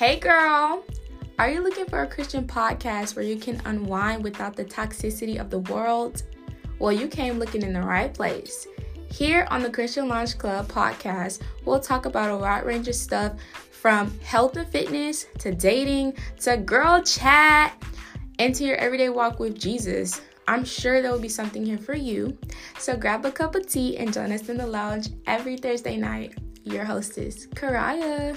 Hey, girl! Are you looking for a Christian podcast where you can unwind without the toxicity of the world? Well, you came looking in the right place. Here on the Christian Lounge Club podcast, we'll talk about a wide range of stuff from health and fitness to dating to girl chat and to your everyday walk with Jesus. I'm sure there will be something here for you. So grab a cup of tea and join us in the lounge every Thursday night. Your hostess, Karaya.